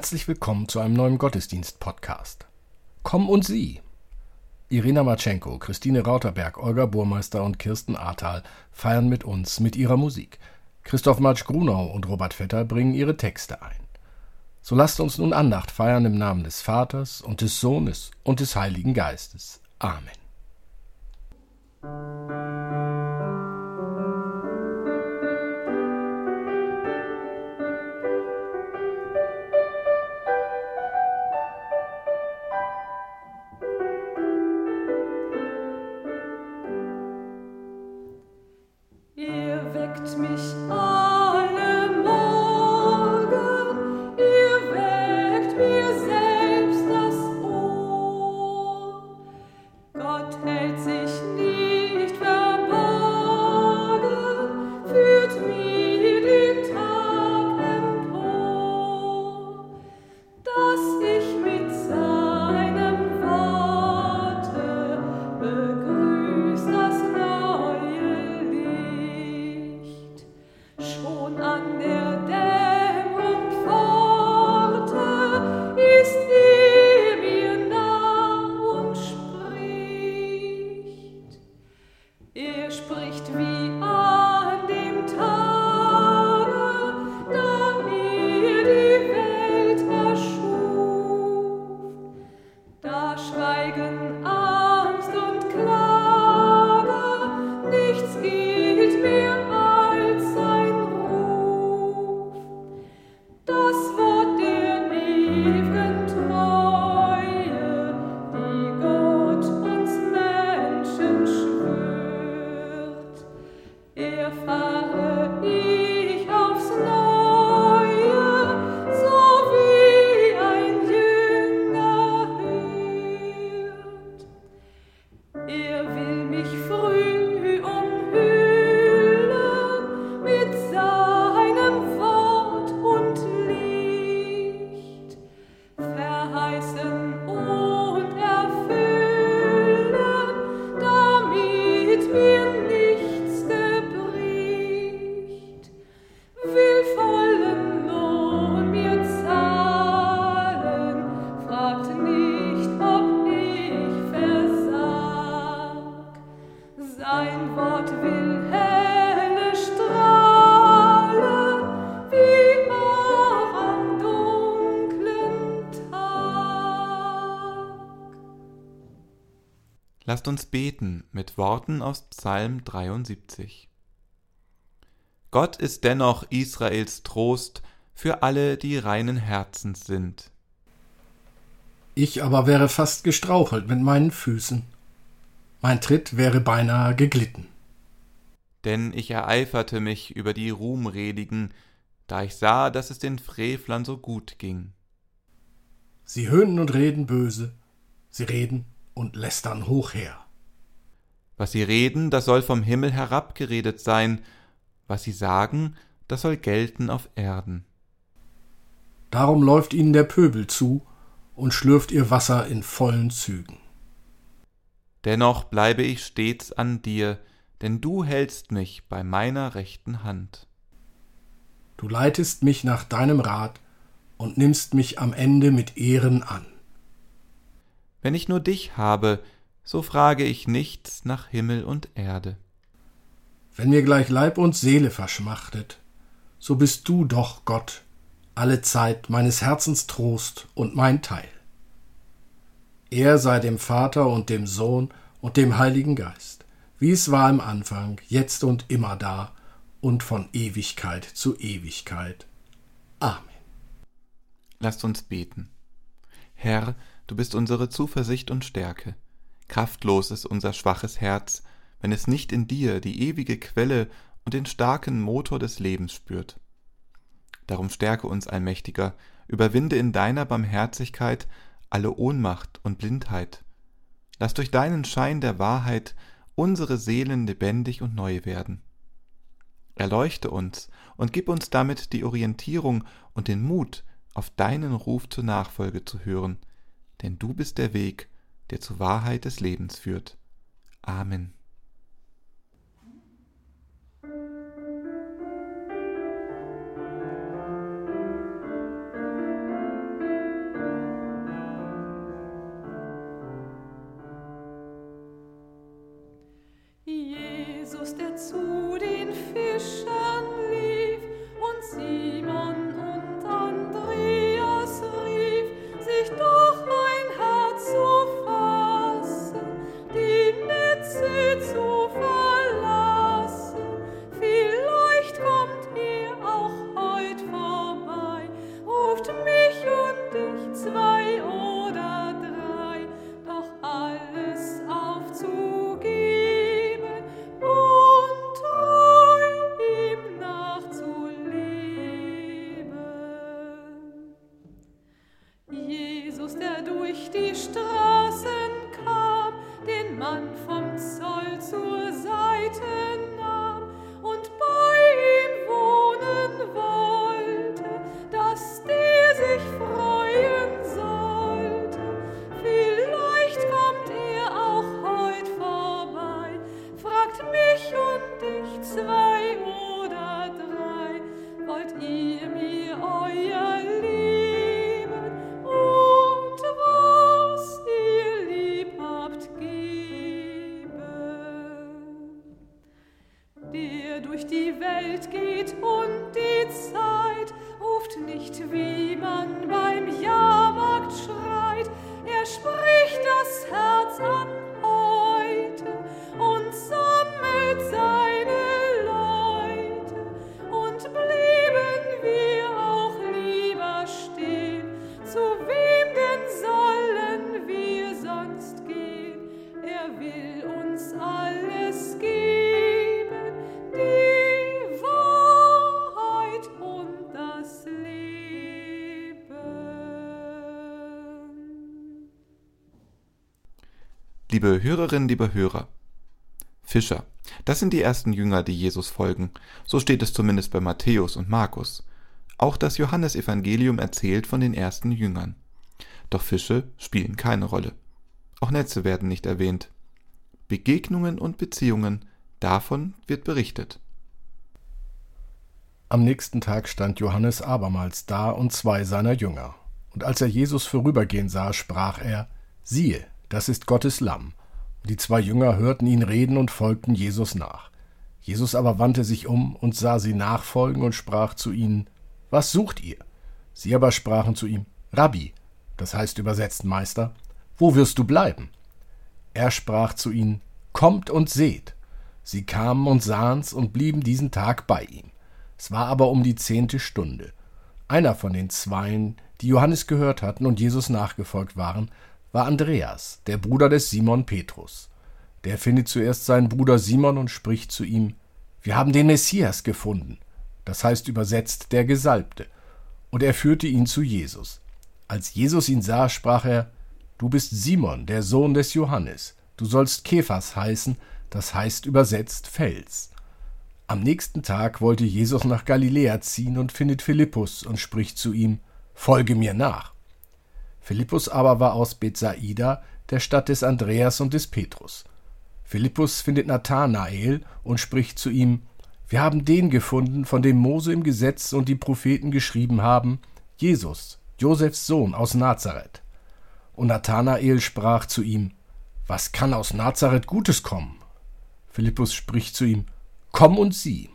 Herzlich willkommen zu einem neuen Gottesdienst-Podcast. Komm und sieh! Irina Matschenko, Christine Rauterberg, Olga Burmeister und Kirsten Ahrtal feiern mit uns mit ihrer Musik. Christoph Matsch-Grunau und Robert Vetter bringen ihre Texte ein. So lasst uns nun Andacht feiern im Namen des Vaters und des Sohnes und des Heiligen Geistes. Amen. Er fahre ihn. Lasst uns beten mit Worten aus Psalm 73. Gott ist dennoch Israels Trost für alle, die reinen Herzens sind. Ich aber wäre fast gestrauchelt mit meinen Füßen. Mein Tritt wäre beinahe geglitten. Denn ich ereiferte mich über die Ruhmredigen, da ich sah, dass es den Frevlern so gut ging. Sie höhnen und reden böse, sie reden und lästern hoch her. Was sie reden, das soll vom Himmel herabgeredet sein, was sie sagen, das soll gelten auf Erden. Darum läuft ihnen der Pöbel zu und schlürft ihr Wasser in vollen Zügen. Dennoch bleibe ich stets an dir, denn du hältst mich bei meiner rechten Hand. Du leitest mich nach deinem Rat und nimmst mich am Ende mit Ehren an. Wenn ich nur dich habe, so frage ich nichts nach Himmel und Erde. Wenn mir gleich Leib und Seele verschmachtet, so bist du doch Gott, alle Zeit meines Herzens Trost und mein Teil. Er sei dem Vater und dem Sohn und dem Heiligen Geist, wie es war im Anfang, jetzt und immer da und von Ewigkeit zu Ewigkeit. Amen. Lasst uns beten. Herr, Du bist unsere Zuversicht und Stärke. Kraftlos ist unser schwaches Herz, wenn es nicht in dir die ewige Quelle und den starken Motor des Lebens spürt. Darum stärke uns, Allmächtiger, überwinde in deiner Barmherzigkeit alle Ohnmacht und Blindheit. Lass durch deinen Schein der Wahrheit unsere Seelen lebendig und neu werden. Erleuchte uns und gib uns damit die Orientierung und den Mut, auf deinen Ruf zur Nachfolge zu hören, denn du bist der Weg, der zur Wahrheit des Lebens führt. Amen. der durch die Straßen kam, den Mann von Liebe Hörerinnen, liebe Hörer, Fischer, das sind die ersten Jünger, die Jesus folgen. So steht es zumindest bei Matthäus und Markus. Auch das Johannesevangelium erzählt von den ersten Jüngern. Doch Fische spielen keine Rolle. Auch Netze werden nicht erwähnt. Begegnungen und Beziehungen, davon wird berichtet. Am nächsten Tag stand Johannes abermals da und zwei seiner Jünger. Und als er Jesus vorübergehen sah, sprach er: Siehe, das ist Gottes Lamm. Die zwei Jünger hörten ihn reden und folgten Jesus nach. Jesus aber wandte sich um und sah sie nachfolgen und sprach zu ihnen, Was sucht ihr? Sie aber sprachen zu ihm, Rabbi, das heißt übersetzt Meister, wo wirst du bleiben? Er sprach zu ihnen, Kommt und seht. Sie kamen und sahen's und blieben diesen Tag bei ihm. Es war aber um die zehnte Stunde. Einer von den Zweien, die Johannes gehört hatten und Jesus nachgefolgt waren, war Andreas, der Bruder des Simon Petrus. Der findet zuerst seinen Bruder Simon und spricht zu ihm, Wir haben den Messias gefunden, das heißt übersetzt der Gesalbte, und er führte ihn zu Jesus. Als Jesus ihn sah, sprach er, Du bist Simon, der Sohn des Johannes, du sollst Kephas heißen, das heißt übersetzt Fels. Am nächsten Tag wollte Jesus nach Galiläa ziehen und findet Philippus und spricht zu ihm, Folge mir nach. Philippus aber war aus Bethsaida, der Stadt des Andreas und des Petrus. Philippus findet Nathanael und spricht zu ihm: Wir haben den gefunden, von dem Mose im Gesetz und die Propheten geschrieben haben, Jesus, Josefs Sohn aus Nazareth. Und Nathanael sprach zu ihm: Was kann aus Nazareth Gutes kommen? Philippus spricht zu ihm: Komm und sieh.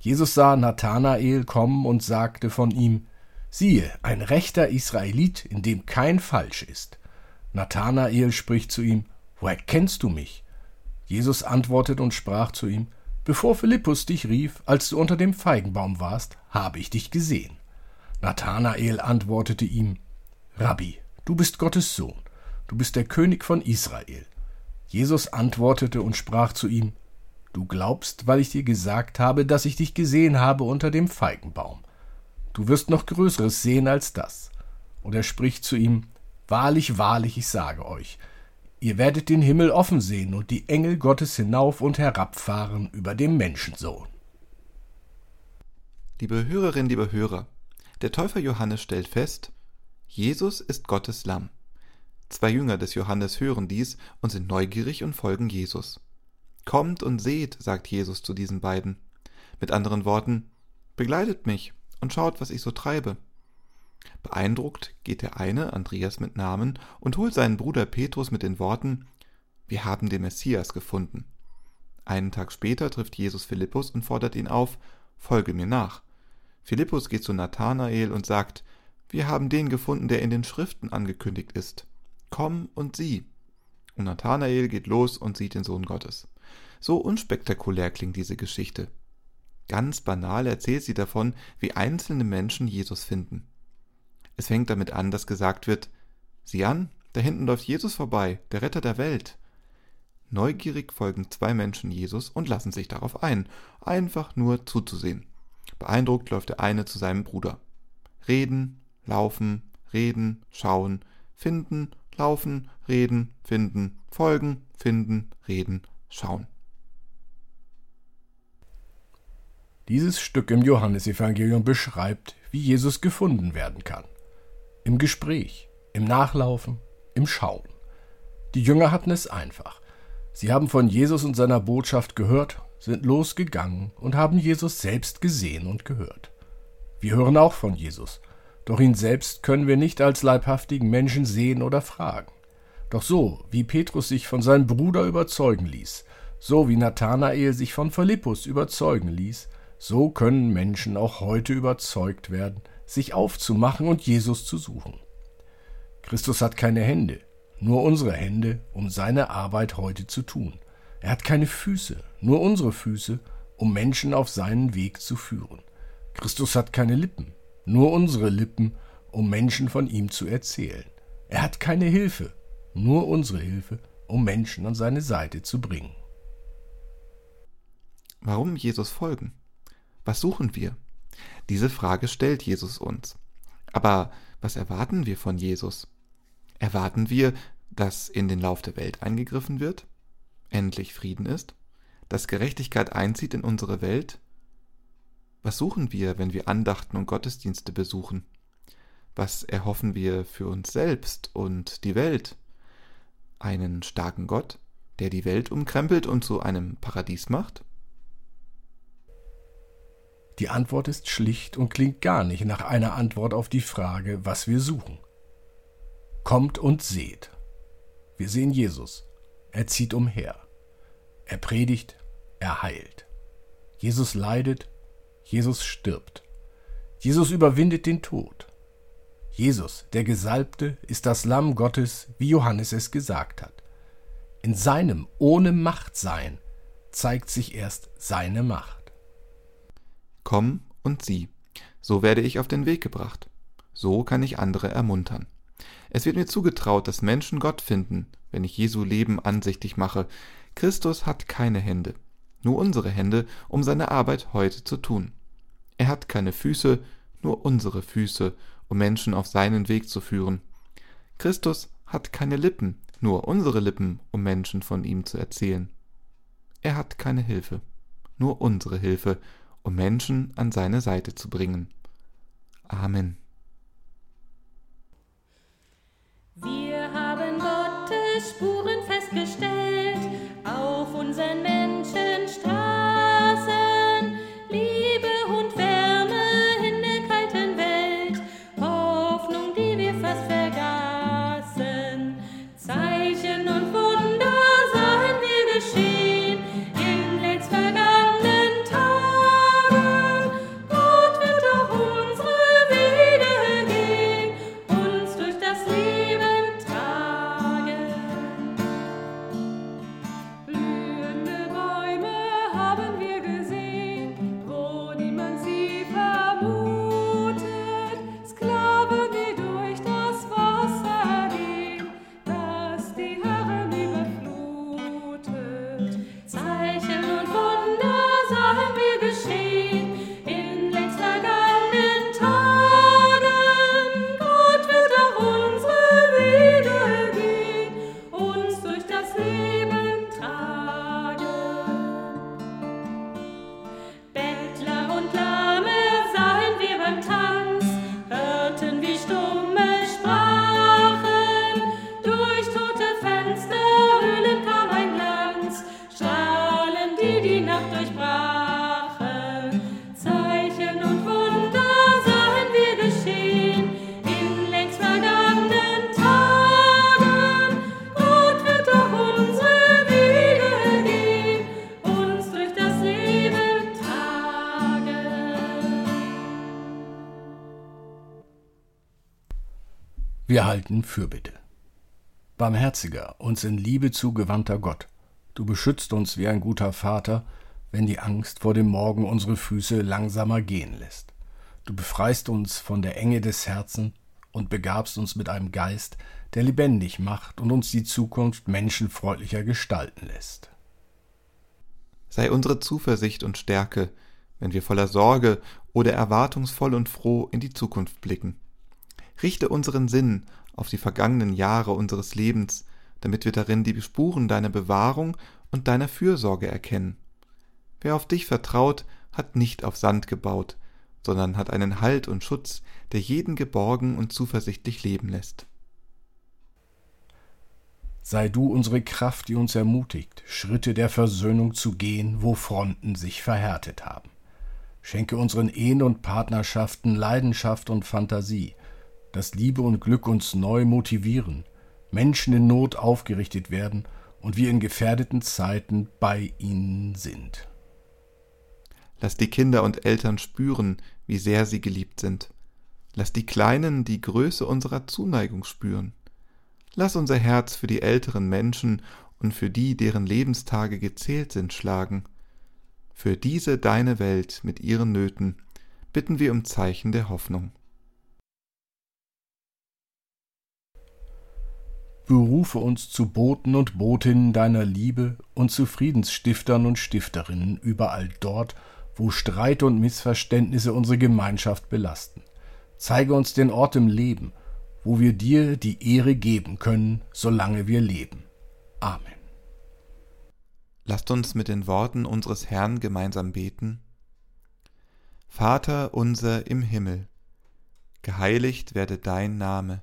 Jesus sah Nathanael kommen und sagte von ihm: Siehe, ein rechter Israelit, in dem kein Falsch ist. Nathanael spricht zu ihm, Woher kennst du mich? Jesus antwortet und sprach zu ihm, Bevor Philippus dich rief, als du unter dem Feigenbaum warst, habe ich dich gesehen. Nathanael antwortete ihm, Rabbi, du bist Gottes Sohn, du bist der König von Israel. Jesus antwortete und sprach zu ihm, Du glaubst, weil ich dir gesagt habe, dass ich dich gesehen habe unter dem Feigenbaum. Du wirst noch Größeres sehen als das. Und er spricht zu ihm, Wahrlich, wahrlich, ich sage euch, ihr werdet den Himmel offen sehen und die Engel Gottes hinauf und herabfahren über dem Menschensohn. Liebe Hörerinnen, liebe Hörer, der Täufer Johannes stellt fest, Jesus ist Gottes Lamm. Zwei Jünger des Johannes hören dies und sind neugierig und folgen Jesus. Kommt und seht, sagt Jesus zu diesen beiden. Mit anderen Worten, begleitet mich, und schaut, was ich so treibe. Beeindruckt geht der eine, Andreas mit Namen, und holt seinen Bruder Petrus mit den Worten Wir haben den Messias gefunden. Einen Tag später trifft Jesus Philippus und fordert ihn auf Folge mir nach. Philippus geht zu Nathanael und sagt Wir haben den gefunden, der in den Schriften angekündigt ist. Komm und sieh. Und Nathanael geht los und sieht den Sohn Gottes. So unspektakulär klingt diese Geschichte. Ganz banal erzählt sie davon, wie einzelne Menschen Jesus finden. Es fängt damit an, dass gesagt wird, sieh an, da hinten läuft Jesus vorbei, der Retter der Welt. Neugierig folgen zwei Menschen Jesus und lassen sich darauf ein, einfach nur zuzusehen. Beeindruckt läuft der eine zu seinem Bruder. Reden, laufen, reden, schauen, finden, Laufen, reden, finden, folgen, finden, reden, schauen. Dieses Stück im Johannesevangelium beschreibt, wie Jesus gefunden werden kann. Im Gespräch, im Nachlaufen, im Schauen. Die Jünger hatten es einfach. Sie haben von Jesus und seiner Botschaft gehört, sind losgegangen und haben Jesus selbst gesehen und gehört. Wir hören auch von Jesus, doch ihn selbst können wir nicht als leibhaftigen Menschen sehen oder fragen. Doch so, wie Petrus sich von seinem Bruder überzeugen ließ, so wie Nathanael sich von Philippus überzeugen ließ, so können Menschen auch heute überzeugt werden, sich aufzumachen und Jesus zu suchen. Christus hat keine Hände, nur unsere Hände, um seine Arbeit heute zu tun. Er hat keine Füße, nur unsere Füße, um Menschen auf seinen Weg zu führen. Christus hat keine Lippen, nur unsere Lippen, um Menschen von ihm zu erzählen. Er hat keine Hilfe, nur unsere Hilfe, um Menschen an seine Seite zu bringen. Warum Jesus folgen? Was suchen wir? Diese Frage stellt Jesus uns. Aber was erwarten wir von Jesus? Erwarten wir, dass in den Lauf der Welt eingegriffen wird? Endlich Frieden ist? Dass Gerechtigkeit einzieht in unsere Welt? Was suchen wir, wenn wir Andachten und Gottesdienste besuchen? Was erhoffen wir für uns selbst und die Welt? Einen starken Gott, der die Welt umkrempelt und zu einem Paradies macht? Die Antwort ist schlicht und klingt gar nicht nach einer Antwort auf die Frage, was wir suchen. Kommt und seht. Wir sehen Jesus. Er zieht umher. Er predigt, er heilt. Jesus leidet, Jesus stirbt. Jesus überwindet den Tod. Jesus, der Gesalbte, ist das Lamm Gottes, wie Johannes es gesagt hat. In seinem ohne Macht sein zeigt sich erst seine Macht. Komm und sieh, so werde ich auf den Weg gebracht. So kann ich andere ermuntern. Es wird mir zugetraut, dass Menschen Gott finden, wenn ich Jesu Leben ansichtig mache. Christus hat keine Hände nur unsere Hände, um seine Arbeit heute zu tun. Er hat keine Füße, nur unsere Füße, um Menschen auf seinen Weg zu führen. Christus hat keine Lippen, nur unsere Lippen, um Menschen von ihm zu erzählen. Er hat keine Hilfe, nur unsere Hilfe, um Menschen an seine Seite zu bringen. Amen. Wir haben Gottes Spuren festgestellt auf unseren Wir halten Fürbitte. Barmherziger, uns in Liebe zugewandter Gott, du beschützt uns wie ein guter Vater, wenn die Angst vor dem Morgen unsere Füße langsamer gehen lässt. Du befreist uns von der Enge des Herzens und begabst uns mit einem Geist, der lebendig macht und uns die Zukunft menschenfreundlicher gestalten lässt. Sei unsere Zuversicht und Stärke, wenn wir voller Sorge oder erwartungsvoll und froh in die Zukunft blicken richte unseren Sinn auf die vergangenen Jahre unseres Lebens, damit wir darin die Spuren deiner Bewahrung und deiner Fürsorge erkennen. Wer auf dich vertraut, hat nicht auf Sand gebaut, sondern hat einen Halt und Schutz, der jeden geborgen und zuversichtlich leben lässt. Sei du unsere Kraft, die uns ermutigt, Schritte der Versöhnung zu gehen, wo Fronten sich verhärtet haben. Schenke unseren Ehen und Partnerschaften Leidenschaft und Fantasie, dass Liebe und Glück uns neu motivieren, Menschen in Not aufgerichtet werden und wir in gefährdeten Zeiten bei ihnen sind. Lass die Kinder und Eltern spüren, wie sehr sie geliebt sind. Lass die Kleinen die Größe unserer Zuneigung spüren. Lass unser Herz für die älteren Menschen und für die, deren Lebenstage gezählt sind, schlagen. Für diese deine Welt mit ihren Nöten bitten wir um Zeichen der Hoffnung. Berufe uns zu Boten und Botinnen deiner Liebe und zu Friedensstiftern und Stifterinnen überall dort, wo Streit und Missverständnisse unsere Gemeinschaft belasten. Zeige uns den Ort im Leben, wo wir dir die Ehre geben können, solange wir leben. Amen. Lasst uns mit den Worten unseres Herrn gemeinsam beten. Vater unser im Himmel, geheiligt werde dein Name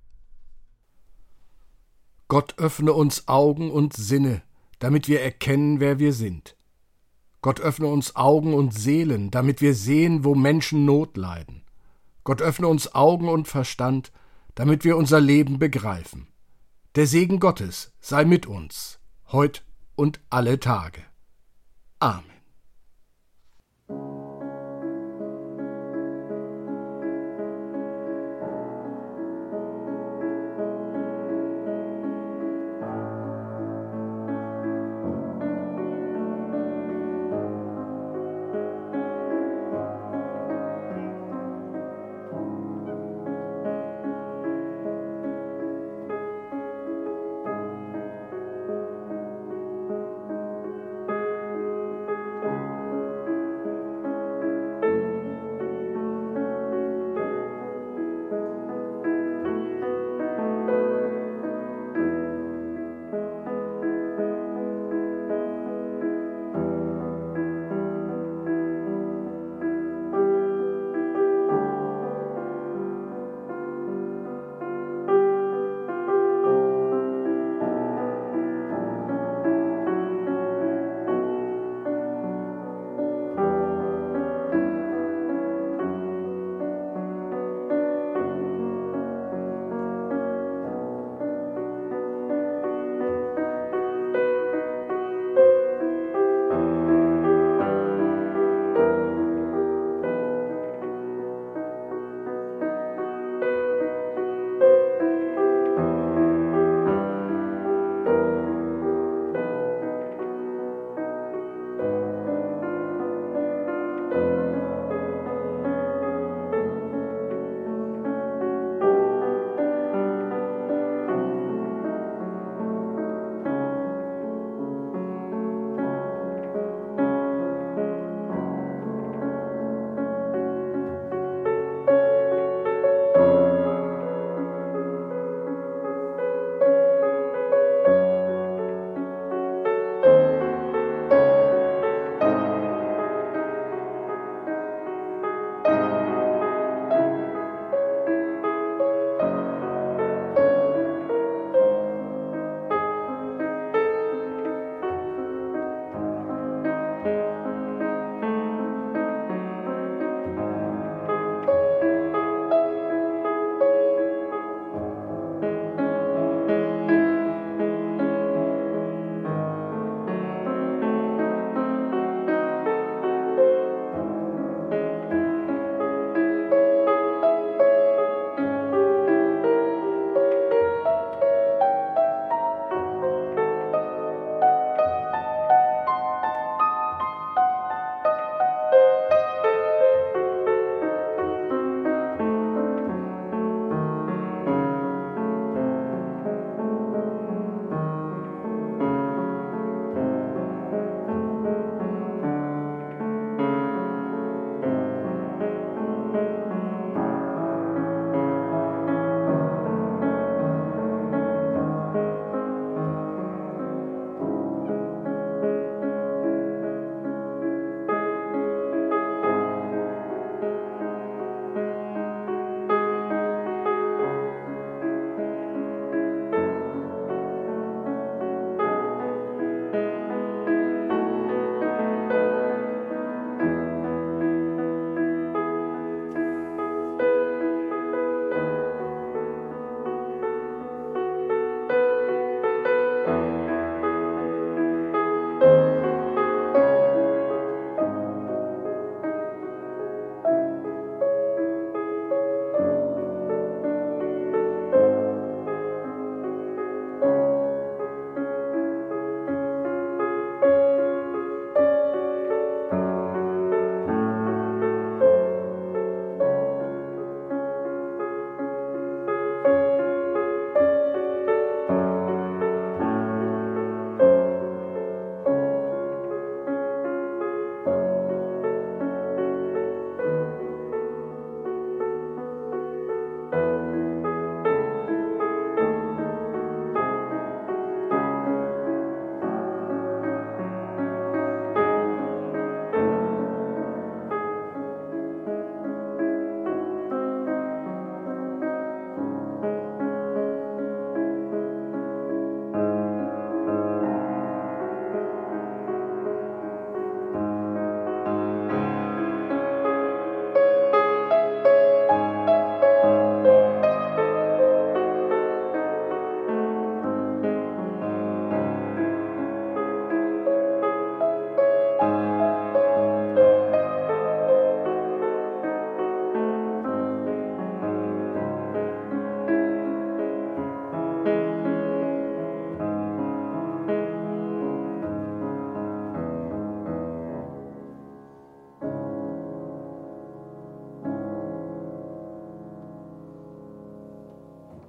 Gott öffne uns Augen und Sinne, damit wir erkennen, wer wir sind. Gott öffne uns Augen und Seelen, damit wir sehen, wo Menschen Not leiden. Gott öffne uns Augen und Verstand, damit wir unser Leben begreifen. Der Segen Gottes sei mit uns, heut und alle Tage. Amen.